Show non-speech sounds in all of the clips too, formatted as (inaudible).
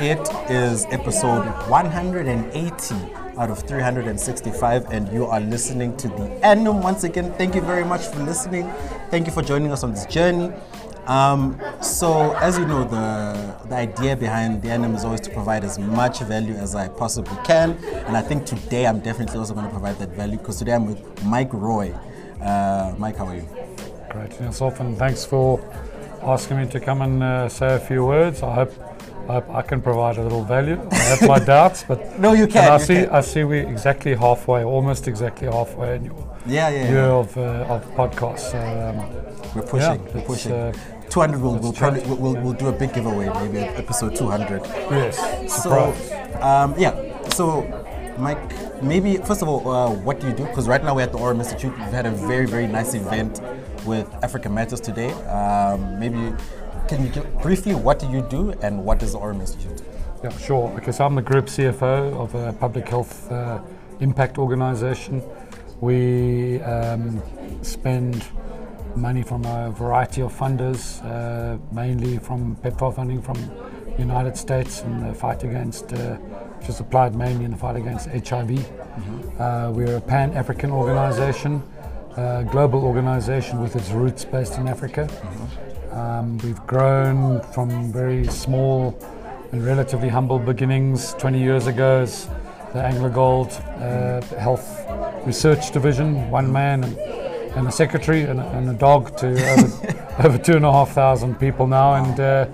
It is episode 180 out of 365, and you are listening to the Annum once again. Thank you very much for listening. Thank you for joining us on this journey. Um, so, as you know, the, the idea behind the Annum is always to provide as much value as I possibly can. And I think today I'm definitely also going to provide that value because today I'm with Mike Roy. Uh, Mike, how are you? Great, yourself, and thanks for asking me to come and uh, say a few words. I hope, I I can provide a little value. I have my (laughs) doubts, but No, you can. and I you see, can. I see we're exactly halfway, almost exactly halfway in your Yeah, yeah, year yeah. of, uh, of podcasts. So, um, we're pushing, yeah, we're pushing. Uh, 200 we'll, we'll probably we'll, we'll, we'll do a big giveaway maybe episode 200 yes, so um, yeah so mike maybe first of all uh, what do you do because right now we're at the Aurum institute we've had a very very nice event with african matters today um, maybe can you give briefly what do you do and what is the Aurum institute Yeah, sure. Okay, so I'm the group CFO of a public health uh, impact organisation. We um, spend money from a variety of funders, uh, mainly from PEPFAR funding from the United States in the fight against, uh, which is applied mainly in the fight against HIV. Uh, we're a pan-African organisation, a global organisation with its roots based in Africa. Um, we've grown from very small and relatively humble beginnings 20 years ago as the AngloGold uh, Health Research Division, one man and, and a secretary and and a dog to (laughs) over, over two and a half thousand people now. And uh,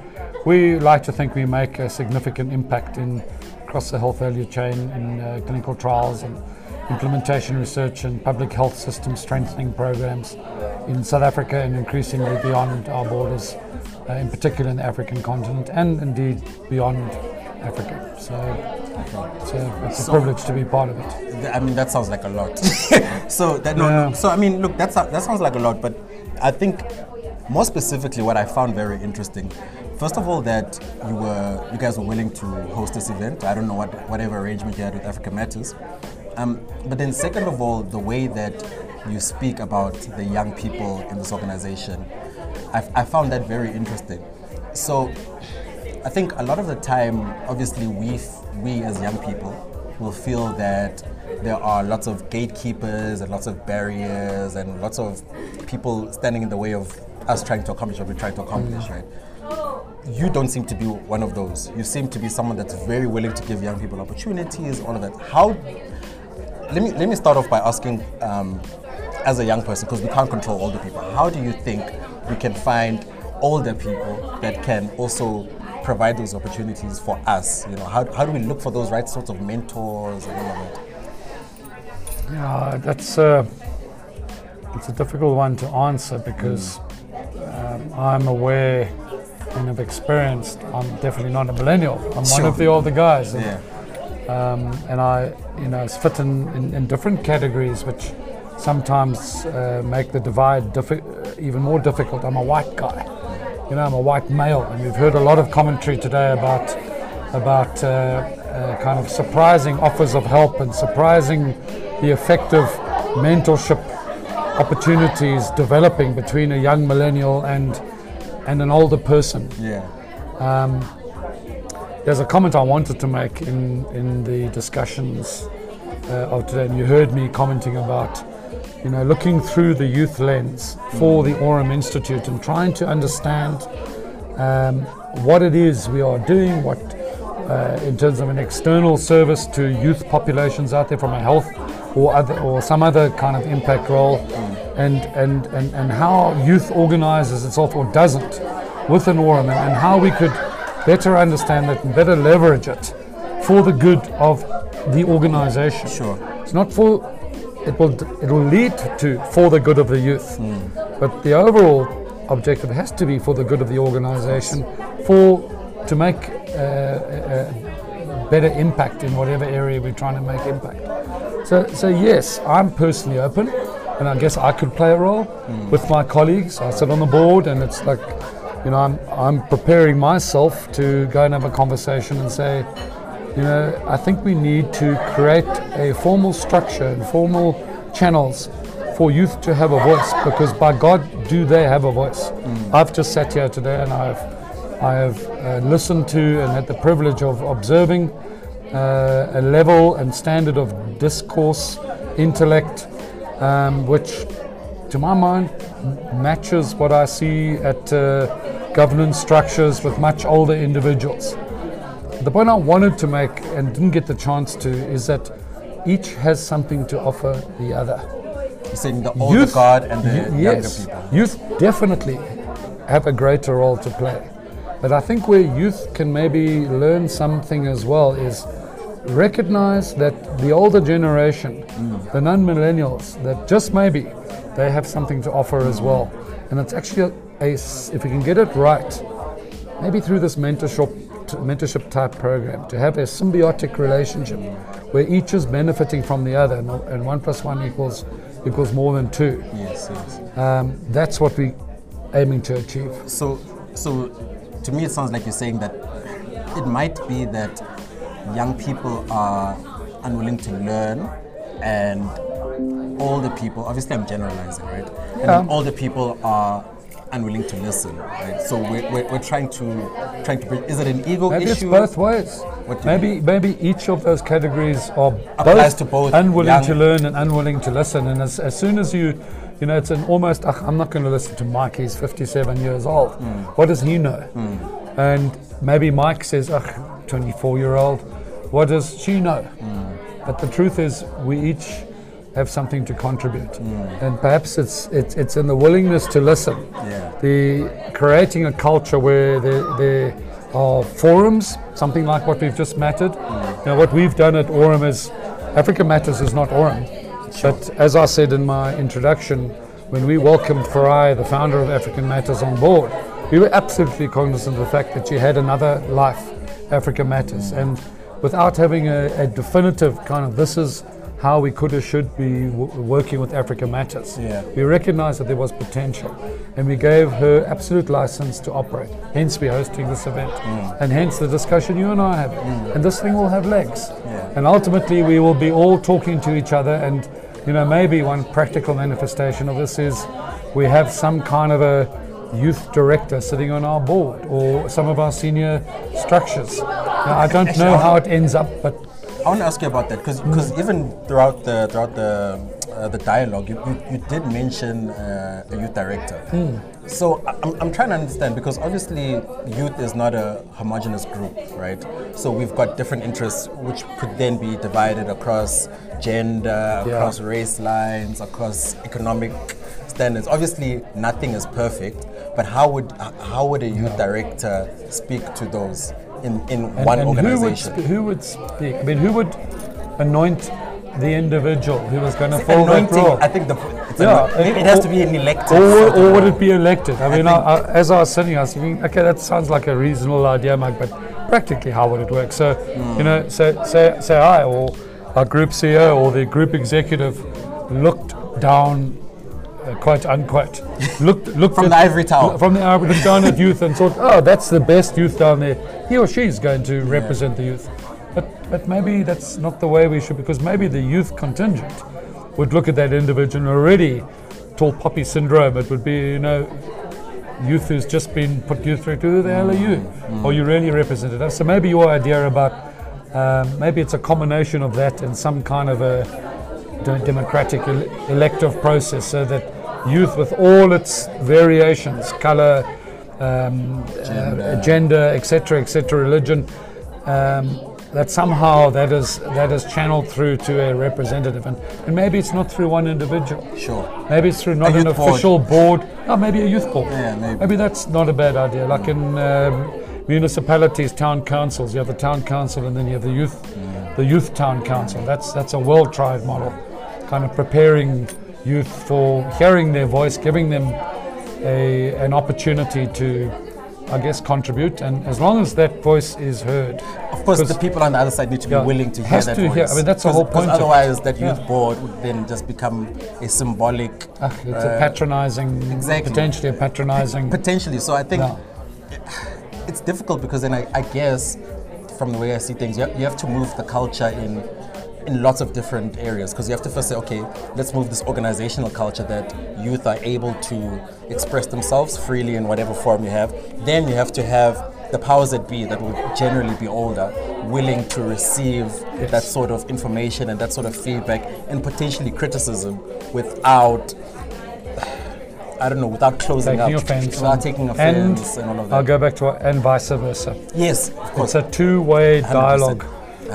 we like to think we make a significant impact in across the health value chain in uh, clinical trials and implementation research and public health system strengthening programs in South Africa and increasingly beyond our borders, uh, in particular in the African continent and indeed beyond Africa. So it's a, it's a So- privilege to be part of it. Th- I mean, that sounds like a lot. (laughs) so that no, Yeah. no, so I mean, look, that's that sounds like a lot, but I think more specifically, what I found very interesting, first of all, that you were you guys were willing to host this event. I don't know what whatever arrangement you had with Africa Matters, um, but then second of all, the way that you speak about the young people in this organization, I, I found that very interesting. So I think a lot of the time, obviously, we we as young people will feel that there are lots of gatekeepers and lots of barriers and lots of people standing in the way of us trying to accomplish what we're trying to accomplish, right? You don't seem to be one of those. You seem to be someone that's very willing to give young people opportunities, all of that. How? Let me let me start off by asking, um, as a young person, because we can't control older people. How do you think we can find older people that can also provide those opportunities for us? You know, how, how do we look for those right sorts of mentors and all of that? Yeah, that's uh, it's a difficult one to answer because um, I'm aware and have experienced. I'm definitely not a millennial. I'm one of the older guys. and Yeah. um, and I, you know, it's fit in, in, in different categories, which sometimes uh, make the divide even more difficult. I'm a white guy, you know, I'm a white male, and we've heard a lot of commentary today about about uh, uh, kind of surprising offers of help and surprising the effective mentorship opportunities developing between a young millennial and and an older person. Yeah. There's a comment I wanted to make in, in the discussions uh, of today, and you heard me commenting about, you know, looking through the youth lens for the Aurum Institute and trying to understand um, what it is we are doing, what uh, in terms of an external service to youth populations out there from a health or other or some other kind of impact role, and and and, and how youth organizes itself or doesn't within Aurum, and, and how we could better understand it and better leverage it for the good of the organization. Sure. It's not for it will it will lead to for the good of the youth, hmm. but the overall objective has to be for the good of the organization, for to make uh, a, a better impact in whatever area we're trying to make impact. So, so yes, I'm personally open, and I guess I could play a role hmm. with my colleagues. I sit on the board, and it's like, you know, I'm I'm preparing myself to go and have a conversation and say, you know, I think we need to create a formal structure and formal channels for youth to have a voice because by God do they have a voice. I've just sat here today and I've I have uh, listened to and had the privilege of observing uh, a level and standard of discourse, intellect, um, which, to my mind, matches what I see at uh, governance structures with much older individuals. The point I wanted to make and didn't get the chance to is that each has something to offer the other. You're saying the older guard and the younger yes, people. Youth definitely have a greater role to play. But I think where youth can maybe learn something as well is recognize that the older generation, Mm. the non millennials, that just maybe they have something to offer as well. And it's actually a, a if we can get it right, maybe through this mentorship mentorship type program to have a symbiotic relationship where each is benefiting from the other and, one plus one equals equals more than two Yes, yes. um, that's what we aiming to achieve So, so to me, it sounds like you're saying that it might be that young people are unwilling to learn, and older people. Obviously, I'm generalizing, right? And Yeah. older people are unwilling to listen, right? So we're, we're, we're trying to trying to. Is it an ego maybe issue? it's both ways do you maybe maybe each of those categories are both, both unwilling young- to learn and unwilling to listen and as, as soon as you you know it's an almost "Ugh, i'm not going to listen to mike he's 57 years old Hmm. what does he know and maybe mike says ugh 24 year old what does she know Hmm. but the truth is we each have something to contribute. Hmm. and perhaps it's, it's it's in the willingness to listen. Yeah. the creating a culture where there, there are forums, something like what we've just mattered. Now, what we've done at Aurum is Africa Matters is not Aurum, but as I said in my introduction, when we welcomed Farai, the founder of African Matters, on board, we were absolutely cognizant of the fact that she had another life, Africa Matters, and without having a, a definitive kind of this is how we could or should be w- working with Africa Matters. Yeah. We recognized that there was potential and we gave her absolute license to operate. Hence, we're hosting this event. Mm. And hence the discussion you and I have. having. And this thing will have legs. Yeah. And ultimately, we will be all talking to each other. And, you know, maybe one practical manifestation of this is we have some kind of a youth director sitting on our board or some of our senior structures. Now, I don't know how it ends up, but I want to ask you about that because because even throughout the throughout the uh, the dialogue, you, you, you did mention uh, a youth director. So I- I'm, I'm trying to understand because obviously youth is not a homogenous group, right? So we've got different interests which could then be divided across gender, across race lines, across economic standards. Obviously, nothing is perfect, but how would how would a youth director speak to those in, in And, one and who would, organization? sp- who would speak? I mean, who would anoint the individual who was going to fill that role? I think the Yeah, anoint- maybe it has or- to be an elected. Or, or would it be elected? I mean, I as I was sitting, I was thinking, okay, that sounds like a reasonable idea, Mike, but practically, how would it work? So, Hmm. you know, say, say, say I or our group CEO or the group executive looked down, uh, quote unquote, looked, looked From at, the ivory tower. from the ivory looked down at youth and thought, oh, that's the best youth down there. He or she's going to represent the youth. But, but maybe that's not the way we should, because maybe the youth contingent would look at that individual already tall poppy syndrome. It would be, you know, youth who's just been put youth through. Who the hell are you? or you really representative? So maybe your idea about um, maybe it's a combination of that and some kind of a democratic ele- elective process, so that youth, with all its variations, color, um, uh, gender, etc., etc., religion. Um, that somehow that is that is channeled through to a representative, and, and maybe it's not through one individual. Sure. Maybe it's through not an board. official board. No, maybe a youth board. Yeah, maybe. Maybe that's not a bad idea. Like in um, municipalities, town councils, you have the town council and then you have the youth, the youth town council. That's that's a well tried model, kind of preparing youth for hearing their voice, giving them a an opportunity to, I guess, contribute. And as long as that voice is heard, Of course, the people on the other side need to be Yeah, willing to hear that to voice. hear- I mean, that's the whole point of. Otherwise, that youth Yeah. board would then just become a symbolic. ah, it's a uh, patronizing, exactly. potentially a patronizing. Potentially. So I think it's difficult because then I, I guess from the way I see things, you have, you have to move the culture in in lots of different areas because you have to first say, okay, let's move this organizational culture that youth are able to express themselves freely in whatever form you have. Then you have to have the powers that be that will generally be older willing to receive Yes. that sort of information and that sort of feedback and potentially criticism without I don't know, without closing taking up, offense. without taking offense and, all of that. I'll go back to and vice versa. yes, of course. It's a two-way 100%. dialogue.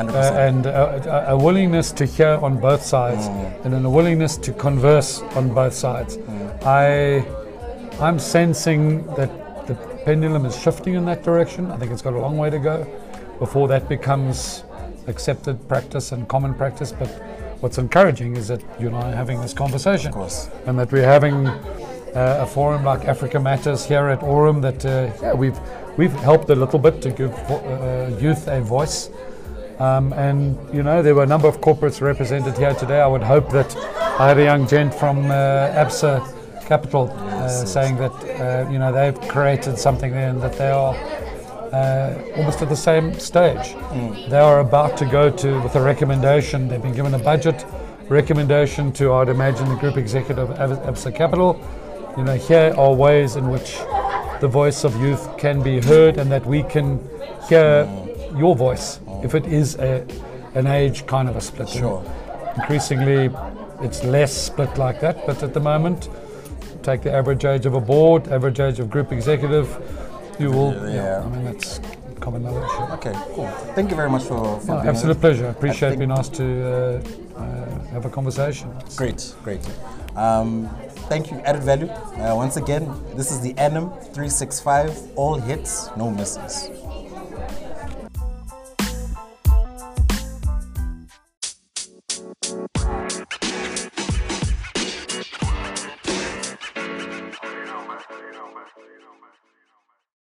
100%. Uh, and a, a- a willingness to hear on both sides, Mm. and then a willingness to converse on both sides. Mm. I, I'm sensing that the pendulum is shifting in that direction. I think it's got a long way to go before that becomes accepted practice and common practice. But what's encouraging is that you and I are having this conversation, Of course. and that we're having uh, a forum like Africa Matters here at Aurum. That uh, yeah, we've we've helped a little bit to give uh, youth a voice. Um, and you know there were a number of corporates represented here today. I would hope that I had a young gent from uh, ABSA Capital uh, saying that uh, you know they've created something there and that they are uh, almost at the same stage. They are about to go to with a recommendation. They've been given a budget recommendation to I'd imagine the group executive of Ab- ABSA Capital. You know here are ways in which the voice of youth can be heard and that we can hear your voice if it is a, an age kind of a split. Sure. Increasingly, it's less split like that, but at the moment, take the average age of a board, average age of group executive, you will. Yeah. Yeah. I mean that's common knowledge. Okay, cool. Thank you very much for, for No, absolute here. pleasure. Appreciate being asked to uh, uh, have a conversation. It's- Great, great. Um, thank you, added value. Uh, once again, this is the Annum 365, all hits, no misses.